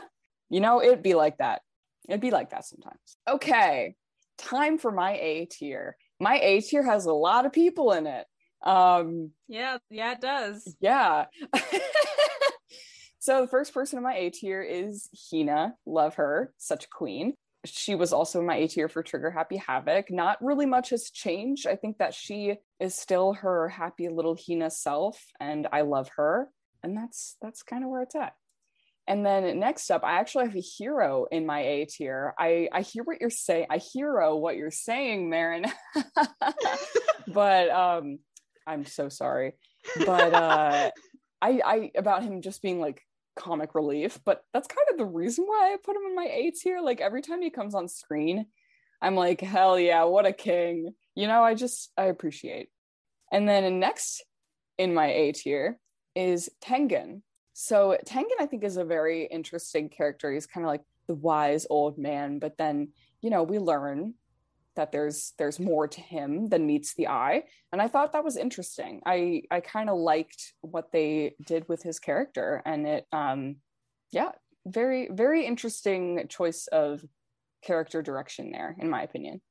you know, it'd be like that. It'd be like that sometimes. Okay, time for my A tier. My A tier has a lot of people in it. Um, Yeah, yeah, it does. yeah. so the first person in my A tier is Hina. Love her, such a queen. She was also in my A tier for Trigger Happy Havoc. Not really much has changed. I think that she is still her happy little Hina self, and I love her. And that's that's kind of where it's at. And then next up, I actually have a Hiro in my A tier. I I hear what you're saying. I hero what you're saying, Marin. but um, I'm so sorry. But uh, I I about him just being like comic relief, but that's kind of the reason why I put him in my A tier. Like every time he comes on screen, I'm like, hell yeah, what a king. You know, I just I appreciate. And then next in my A tier is Tengan. So Tengan, I think, is a very interesting character. He's kind of like the wise old man, but then you know we learn that there's there's more to him than meets the eye, and I thought that was interesting. I I kind of liked what they did with his character, and it um yeah, very very interesting choice of character direction there, in my opinion.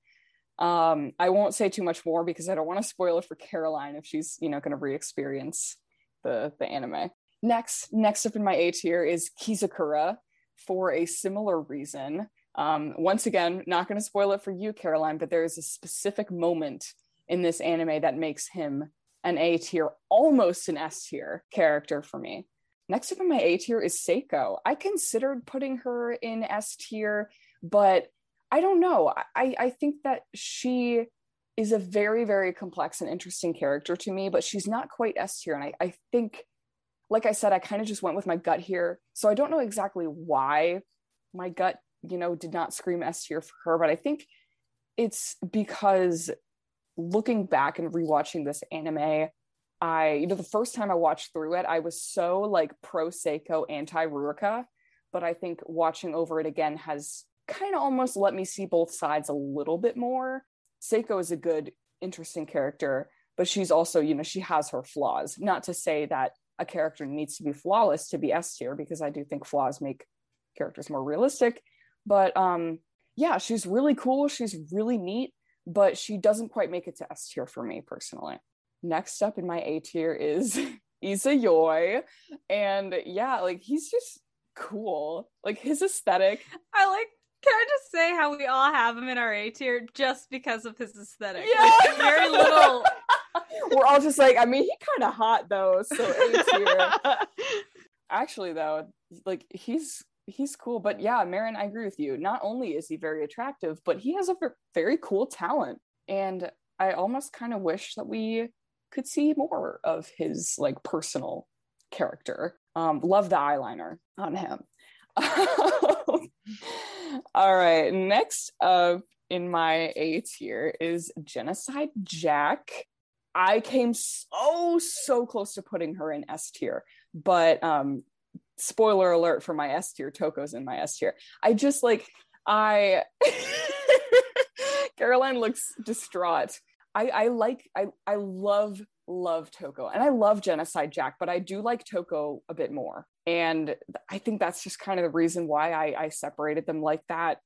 Um, I won't say too much more because I don't want to spoil it for Caroline if she's you know going to re-experience the the anime. Next, next up in my A tier is Kizakura for a similar reason. Um, once again, not going to spoil it for you, Caroline, but there is a specific moment in this anime that makes him an A tier, almost an S tier character for me. Next up in my A tier is Seiko. I considered putting her in S tier, but I don't know. I, I think that she is a very, very complex and interesting character to me, but she's not quite S tier. And I, I think like I said, I kind of just went with my gut here. So I don't know exactly why my gut, you know, did not scream S tier for her, but I think it's because looking back and rewatching this anime, I, you know, the first time I watched through it, I was so like pro Seiko, anti Ruruka. But I think watching over it again has kind of almost let me see both sides a little bit more. Seiko is a good, interesting character, but she's also, you know, she has her flaws. Not to say that a character needs to be flawless to be S tier because I do think flaws make characters more realistic. But um, yeah, she's really cool. She's really neat, but she doesn't quite make it to S tier for me personally. Next up in my A tier is Izayoi. And yeah, like he's just cool. Like his aesthetic. I like. Can I just say how we all have him in our A tier just because of his aesthetic? Yeah. Like, very little. we're all just like, I mean, he kind of hot though, so A tier. Actually, though, like he's he's cool, but yeah, Marin, I agree with you. Not only is he very attractive, but he has a very cool talent, and I almost kind of wish that we could see more of his like personal character. Um, love the eyeliner on him. All right, next up in my A tier is Genocide Jack. I came so so close to putting her in S tier, but um spoiler alert for my S tier, Toko's in my S tier. I just like I Caroline looks distraught. I I like I I love love Toko and I love Genocide Jack, but I do like Toko a bit more. And I think that's just kind of the reason why I, I separated them like that.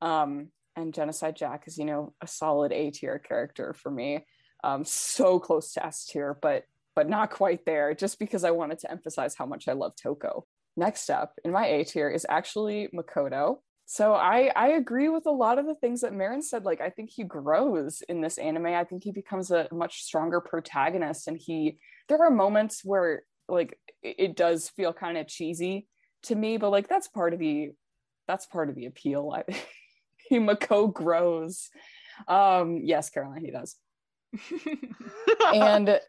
Um, and Genocide Jack is, you know, a solid A tier character for me. Um, so close to S tier, but but not quite there, just because I wanted to emphasize how much I love Toko. Next up in my A tier is actually Makoto. So I I agree with a lot of the things that Marin said. Like I think he grows in this anime. I think he becomes a much stronger protagonist, and he there are moments where like it does feel kind of cheesy to me, but like that's part of the that's part of the appeal. I, he Mako grows. Um, yes, Caroline, he does. and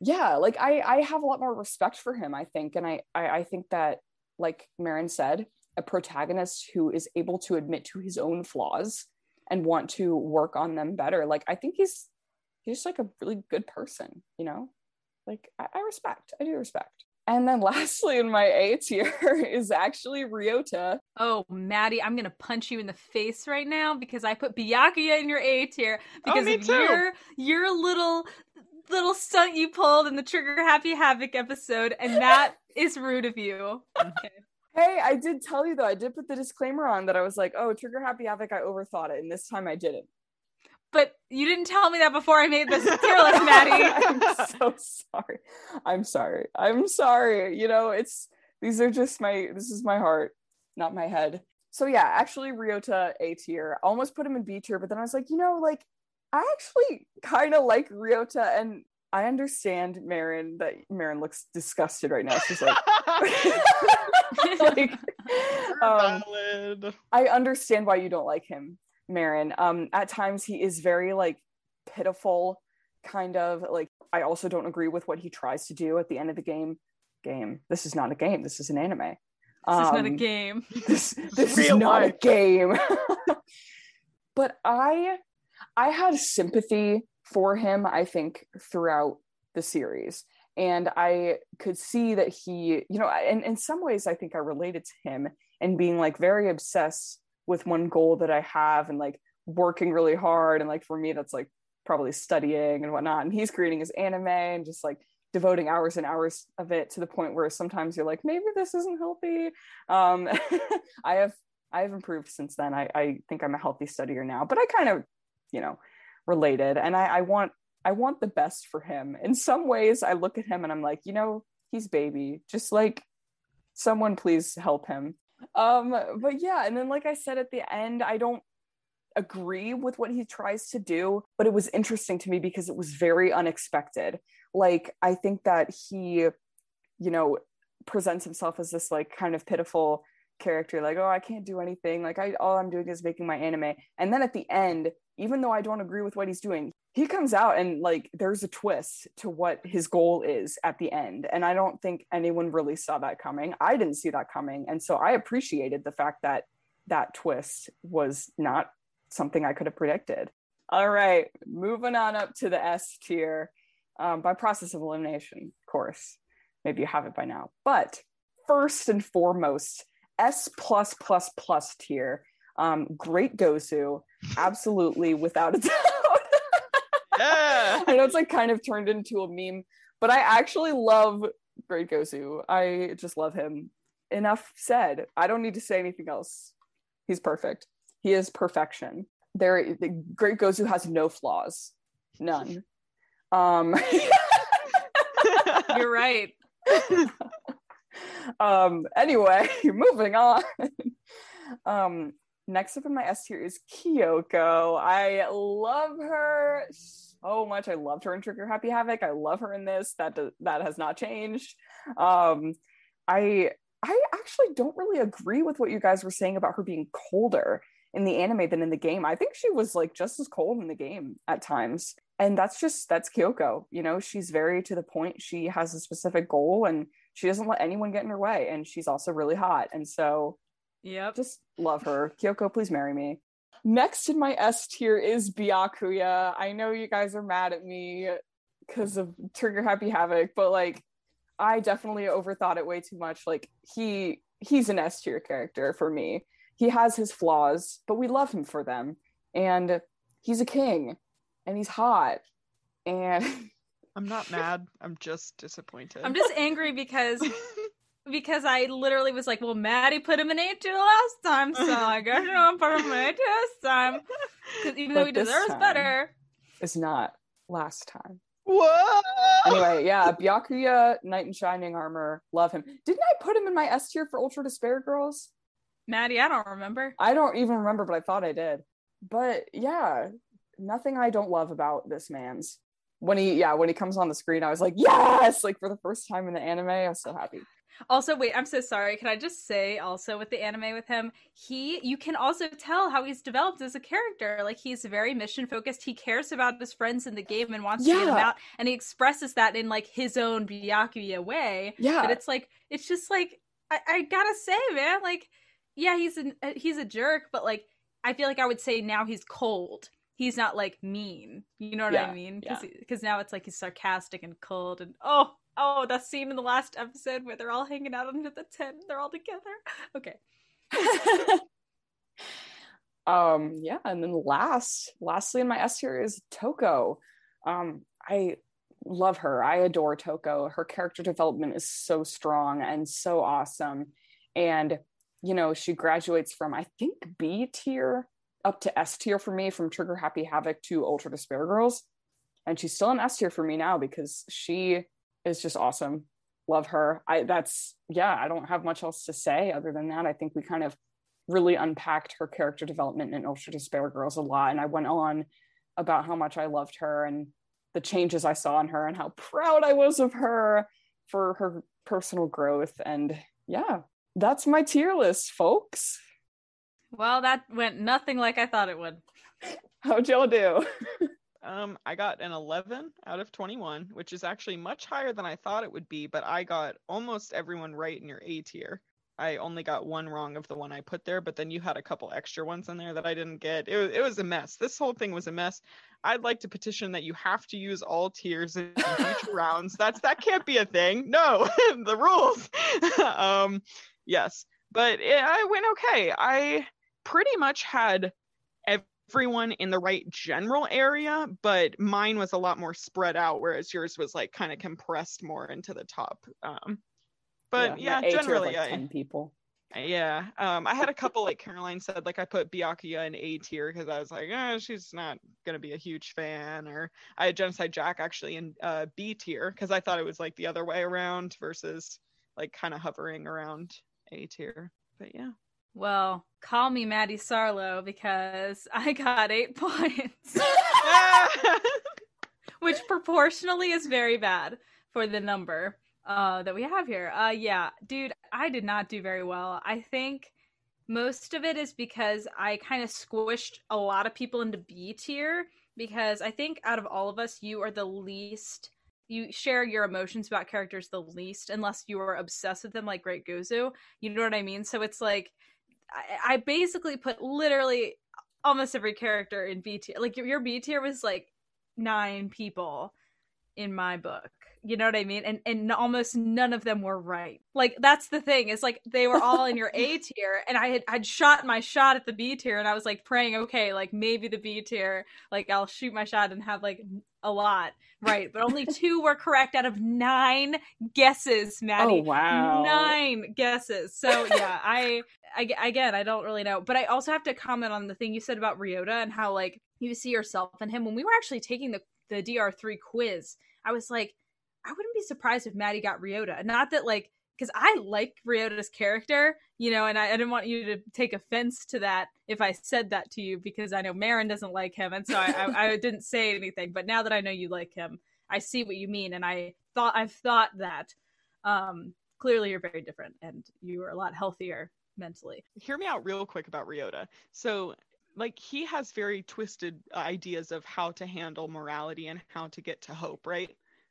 yeah, like I I have a lot more respect for him. I think, and I I, I think that like Marin said, a protagonist who is able to admit to his own flaws and want to work on them better like i think he's he's just like a really good person you know like i, I respect i do respect and then lastly in my a tier is actually ryota oh maddie i'm gonna punch you in the face right now because i put byakuya in your a tier oh, because oh, of your your little little stunt you pulled in the trigger happy havoc episode and that is rude of you okay Hey, I did tell you though, I did put the disclaimer on that I was like, oh, Trigger Happy Havoc, I overthought it. And this time I didn't. But you didn't tell me that before I made this tier list, Maddie. I'm so sorry. I'm sorry. I'm sorry. You know, it's these are just my this is my heart, not my head. So yeah, actually Ryota A tier. I almost put him in B tier, but then I was like, you know, like I actually kind of like Ryota and I understand Marin that Marin looks disgusted right now. She's like, like um, I understand why you don't like him, Marin. Um, at times he is very like pitiful, kind of like. I also don't agree with what he tries to do at the end of the game. Game. This is not a game. This is an anime. This um, is not a um, game. This this is not life. a game. but I I had sympathy for him, I think, throughout the series. And I could see that he, you know, and in some ways, I think I related to him and being like very obsessed with one goal that I have and like working really hard. And like for me, that's like probably studying and whatnot. And he's creating his anime and just like devoting hours and hours of it to the point where sometimes you're like, maybe this isn't healthy. Um, I have I have improved since then. I, I think I'm a healthy studier now, but I kind of, you know, related. And I, I want I want the best for him. In some ways, I look at him and I'm like, you know, he's baby. Just like someone please help him. Um, but yeah, and then like I said at the end, I don't agree with what he tries to do, but it was interesting to me because it was very unexpected. Like I think that he, you know, presents himself as this like kind of pitiful character like oh i can't do anything like i all i'm doing is making my anime and then at the end even though i don't agree with what he's doing he comes out and like there's a twist to what his goal is at the end and i don't think anyone really saw that coming i didn't see that coming and so i appreciated the fact that that twist was not something i could have predicted all right moving on up to the s tier um, by process of elimination of course maybe you have it by now but first and foremost S plus plus plus tier. Um, great Gozu, absolutely without a doubt. yeah. I know it's like kind of turned into a meme, but I actually love Great Gozu. I just love him. Enough said. I don't need to say anything else. He's perfect. He is perfection. There, the Great Gozu has no flaws, none. Um, You're right um anyway moving on um next up in my s tier is kyoko i love her so much. I loved her in Trigger Happy Havoc. I love her in this. That does, that has not changed. Um, I I actually don't really agree with what you guys were saying about her being colder in the anime than in the game. I think she was like just as cold in the game at times. And that's just that's Kyoko. You know, she's very to the point. She has a specific goal and she doesn't let anyone get in her way. And she's also really hot. And so Yep. just love her. Kyoko, please marry me. Next in my S tier is Byakuya. I know you guys are mad at me because of Trigger Happy Havoc, but like I definitely overthought it way too much. Like he he's an S tier character for me. He has his flaws, but we love him for them. And he's a king and he's hot. And I'm not mad. I'm just disappointed. I'm just angry because because I literally was like, well, Maddie put him in A tier last time, so I guess you know put him in A tier this time. 'Cause even though he deserves time- better. it's not last time. Whoa! Anyway, yeah, Byakuya, Knight in Shining Armor, love him. Didn't I put him in my S tier for Ultra Despair Girls? Maddie, I don't remember. I don't even remember, but I thought I did. But yeah, nothing I don't love about this man's. When he, yeah, when he comes on the screen, I was like, yes! Like for the first time in the anime, I was so happy. Also, wait, I'm so sorry. Can I just say also with the anime with him, he you can also tell how he's developed as a character. Like he's very mission focused. He cares about his friends in the game and wants to get them out, and he expresses that in like his own Byakuya way. Yeah. But it's like it's just like I, I gotta say, man, like yeah, he's an uh, he's a jerk, but like I feel like I would say now he's cold. He's not like mean. You know what Yeah, I mean? yeah. Because now it's like he's sarcastic and cold and oh oh that scene in the last episode where they're all hanging out under the tent. They're all together. Okay. um yeah and then last lastly in my s tier is toko um i love her i adore toko her character development is so strong and so awesome and you know she graduates from i think b tier up to s tier for me from trigger happy havoc to ultra despair girls and she's still an s tier for me now because she is just awesome love her i that's yeah i don't have much else to say other than that i think we kind of really unpacked her character development in Ultra Despair Girls a lot. And I went on about how much I loved her and the changes I saw in her and how proud I was of her for her personal growth. And yeah, that's my tier list, folks. Well, that went nothing like I thought it would. How'd y'all do? Um, I got an 11 out of 21, which is actually much higher than I thought it would be, but I got almost everyone right in your A tier. I only got one wrong of the one I put there, but then you had a couple extra ones in there that I didn't get. It was, it was a mess. This whole thing was a mess. I'd like to petition that you have to use all tiers in future rounds. That's that can't be a thing. No, the rules. um, yes, but it, I went okay. I pretty much had everyone in the right general area, but mine was a lot more spread out, whereas yours was like kind of compressed more into the top. Um, but yeah, my A tier of, generally, like I, 10 people. yeah. Um, I had a couple like Caroline said, like I put Byakuya in A tier because I was like, eh, she's not gonna be a huge fan. Or I had Genocide Jack actually in uh, B tier because I thought it was like the other way around versus like kind of hovering around A tier. But yeah. Well, call me Maddie Sarlo because I got eight points, which proportionally is very bad for the number uh, that we have here. Uh, yeah, dude, I did not do very well. I think most of it is because I kind of squished a lot of people into B tier because I think out of all of us, you are the least. You share your emotions about characters the least, unless you are obsessed with them, like Great Gozu. You know what I mean? So it's like I, I basically put literally almost every character in B tier. Like your, your B tier was like nine people in my book. You know what I mean? And and almost none of them were right. Like that's the thing. It's like they were all in your A tier, and I had I'd shot my shot at the B tier, and I was like praying, okay, like maybe the B tier, like I'll shoot my shot and have like a lot right. But only two were correct out of nine guesses, Maddie. Oh, wow. Nine guesses. So yeah, I, I again, I don't really know, but I also have to comment on the thing you said about Ryota and how like you see yourself in him. When we were actually taking the the DR three quiz, I was like, I wouldn't be surprised if Maddie got Ryota. Not that like because I like Ryota's character, you know, and I, I, didn't want you to take offense to that if I said that to you because I know Marin doesn't like him, and so I, I, I, didn't say anything. But now that I know you like him, I see what you mean, and I thought I've thought that. Um, clearly, you're very different, and you are a lot healthier mentally. Hear me out real quick about Ryota. So like he has very twisted ideas of how to handle morality and how to get to hope, right?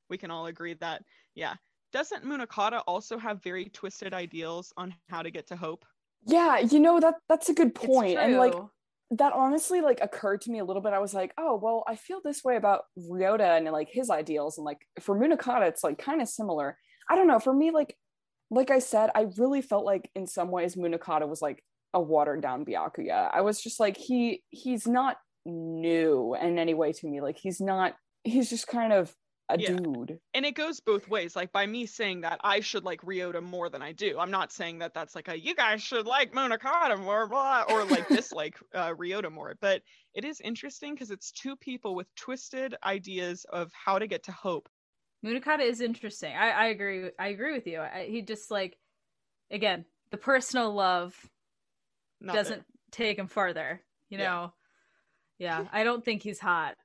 We can all agree that, yeah. Doesn't Munakata also have very twisted ideals on how to get to hope? Yeah, you know that that's a good point. And like that honestly like occurred to me a little bit. I was like, oh well, I feel this way about Ryota and like his ideals, and like for Munakata, it's like kind of similar. I don't know. For me, like like I said, I really felt like in some ways Munakata was like a watered down Byakuya. I was just like he he's not new in any way to me. Like he's not he's just kind of a yeah. dude. And it goes both ways. Like by me saying that I should like Ryota more than I do. I'm not saying that that's like a you guys should like Munakata more blah or like dislike uh, Ryota more. But it is interesting because it's two people with twisted ideas of how to get to hope. Munakata is interesting. I, I agree. I agree with you. I, he just like again the personal love not doesn't there. take him farther. You know, yeah. yeah. I don't think he's hot.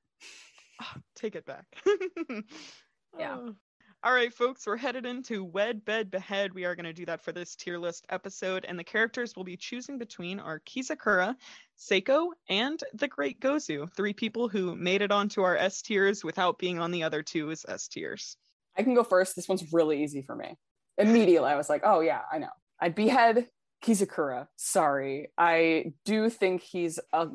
take it back. yeah. Oh. All right, folks, we're headed into Wed, Bed, Behead. We are going to do that for this tier list episode, and the characters we'll be choosing between are Kizakura, Seiko, and the Great Gozu. Three people who made it onto our S tiers without being on the other two as S tiers. I can go first. This one's really easy for me. Immediately, I was like, oh, yeah, I know. I'd behead Kizakura. Sorry. I do think he's a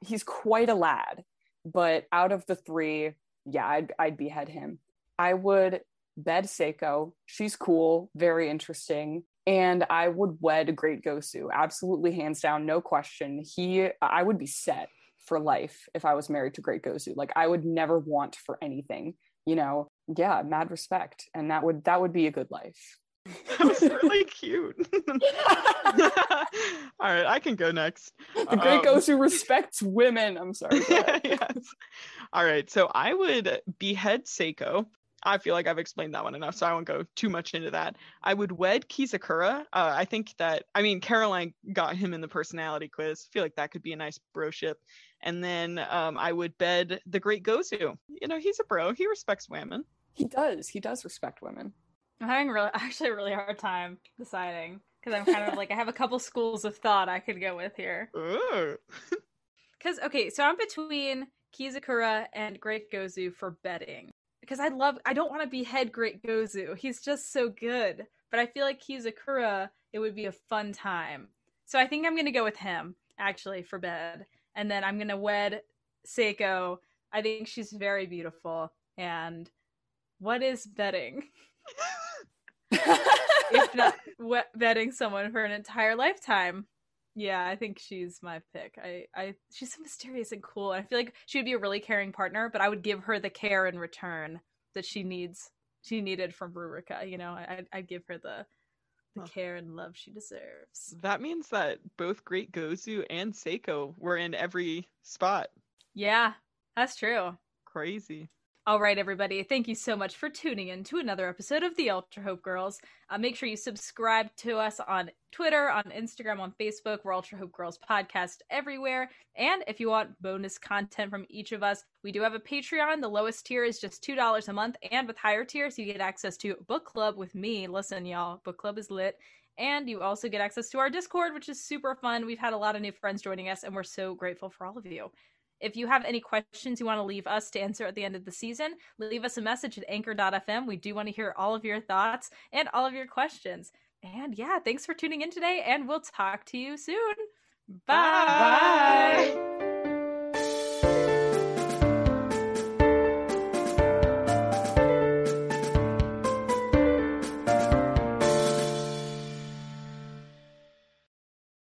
he's quite a lad, but out of the three, yeah, I'd I'd behead him. I would bed Seiko. She's cool, very interesting. And I would wed Great Gozu, Absolutely hands down, no question. He I would be set for life if I was married to Great Gozu. Like I would never want for anything, you know. Yeah, mad respect. And that would that would be a good life. that was really cute. All right, I can go next. The great um, Gozu respects women. I'm sorry. yes. All right, so I would behead Seiko. I feel like I've explained that one enough, so I won't go too much into that. I would wed Kizakura. Uh, I think that, I mean, Caroline got him in the personality quiz. I feel like that could be a nice broship. And then um, I would bed the great Gozu. You know, he's a bro. He respects women. He does. He does respect women. I'm having really, actually a really hard time deciding because I'm kind of like I have a couple schools of thought I could go with here. Because okay, so I'm between Kizakura and Great Gozu for betting because I love I don't want to be head Great Gozu. He's just so good, but I feel like Kizakura it would be a fun time. So I think I'm gonna go with him actually for bed, and then I'm gonna wed Seiko. I think she's very beautiful. And what is betting? if not vetting someone for an entire lifetime. Yeah, I think she's my pick. I, I, she's so mysterious and cool. And I feel like she would be a really caring partner, but I would give her the care in return that she needs. She needed from Ruruka. You know, I, I'd give her the, the care and love she deserves. That means that both Great Gozu and Seiko were in every spot. Yeah, that's true. Crazy. All right, everybody. Thank you so much for tuning in to another episode of the Ultra Hope Girls. Uh, make sure you subscribe to us on Twitter, on Instagram, on Facebook. We're Ultra Hope Girls podcast everywhere. And if you want bonus content from each of us, we do have a Patreon. The lowest tier is just $2 a month. And with higher tiers, you get access to book club with me. Listen, y'all, book club is lit. And you also get access to our Discord, which is super fun. We've had a lot of new friends joining us, and we're so grateful for all of you. If you have any questions you want to leave us to answer at the end of the season, leave us a message at anchor.fm. We do want to hear all of your thoughts and all of your questions. And yeah, thanks for tuning in today, and we'll talk to you soon. Bye. Bye.